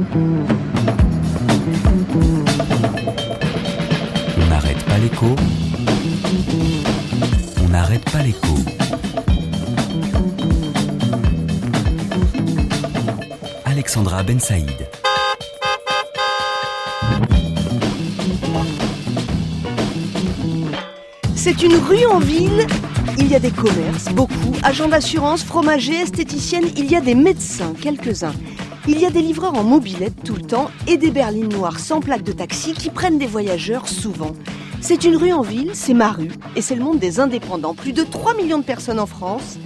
On n'arrête pas l'écho. On n'arrête pas l'écho. Alexandra Ben Saïd. C'est une rue en ville. Il y a des commerces, beaucoup, agents d'assurance, fromagers, esthéticiennes, il y a des médecins, quelques-uns. Il y a des livreurs en mobilette tout le temps et des berlines noires sans plaque de taxi qui prennent des voyageurs souvent. C'est une rue en ville, c'est ma rue, et c'est le monde des indépendants. Plus de 3 millions de personnes en France.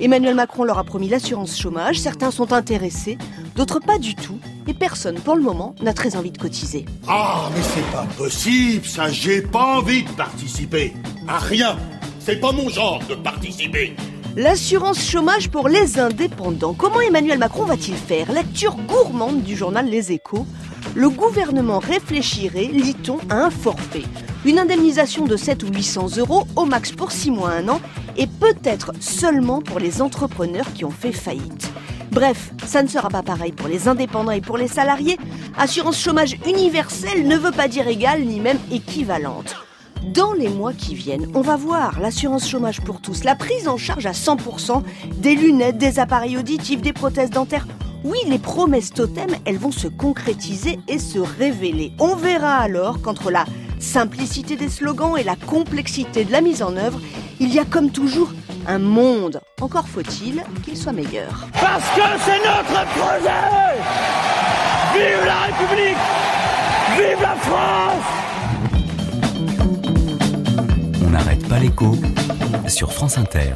Emmanuel Macron leur a promis l'assurance chômage, certains sont intéressés, d'autres pas du tout, et personne pour le moment n'a très envie de cotiser. Ah, mais c'est pas possible, ça, j'ai pas envie de participer. À rien. C'est pas mon genre de participer. L'assurance chômage pour les indépendants. Comment Emmanuel Macron va-t-il faire Lecture gourmande du journal Les Échos. Le gouvernement réfléchirait, lit-on, à un forfait. Une indemnisation de 7 ou 800 euros au max pour 6 mois, 1 an, et peut-être seulement pour les entrepreneurs qui ont fait faillite. Bref, ça ne sera pas pareil pour les indépendants et pour les salariés. Assurance chômage universelle ne veut pas dire égale ni même équivalente. Dans les mois qui viennent, on va voir l'assurance chômage pour tous, la prise en charge à 100% des lunettes, des appareils auditifs, des prothèses dentaires. Oui, les promesses totems, elles vont se concrétiser et se révéler. On verra alors qu'entre la simplicité des slogans et la complexité de la mise en œuvre, il y a comme toujours un monde. Encore faut-il qu'il soit meilleur. Parce que c'est notre projet Vive la République Vive la France N'arrête pas l'écho sur France Inter.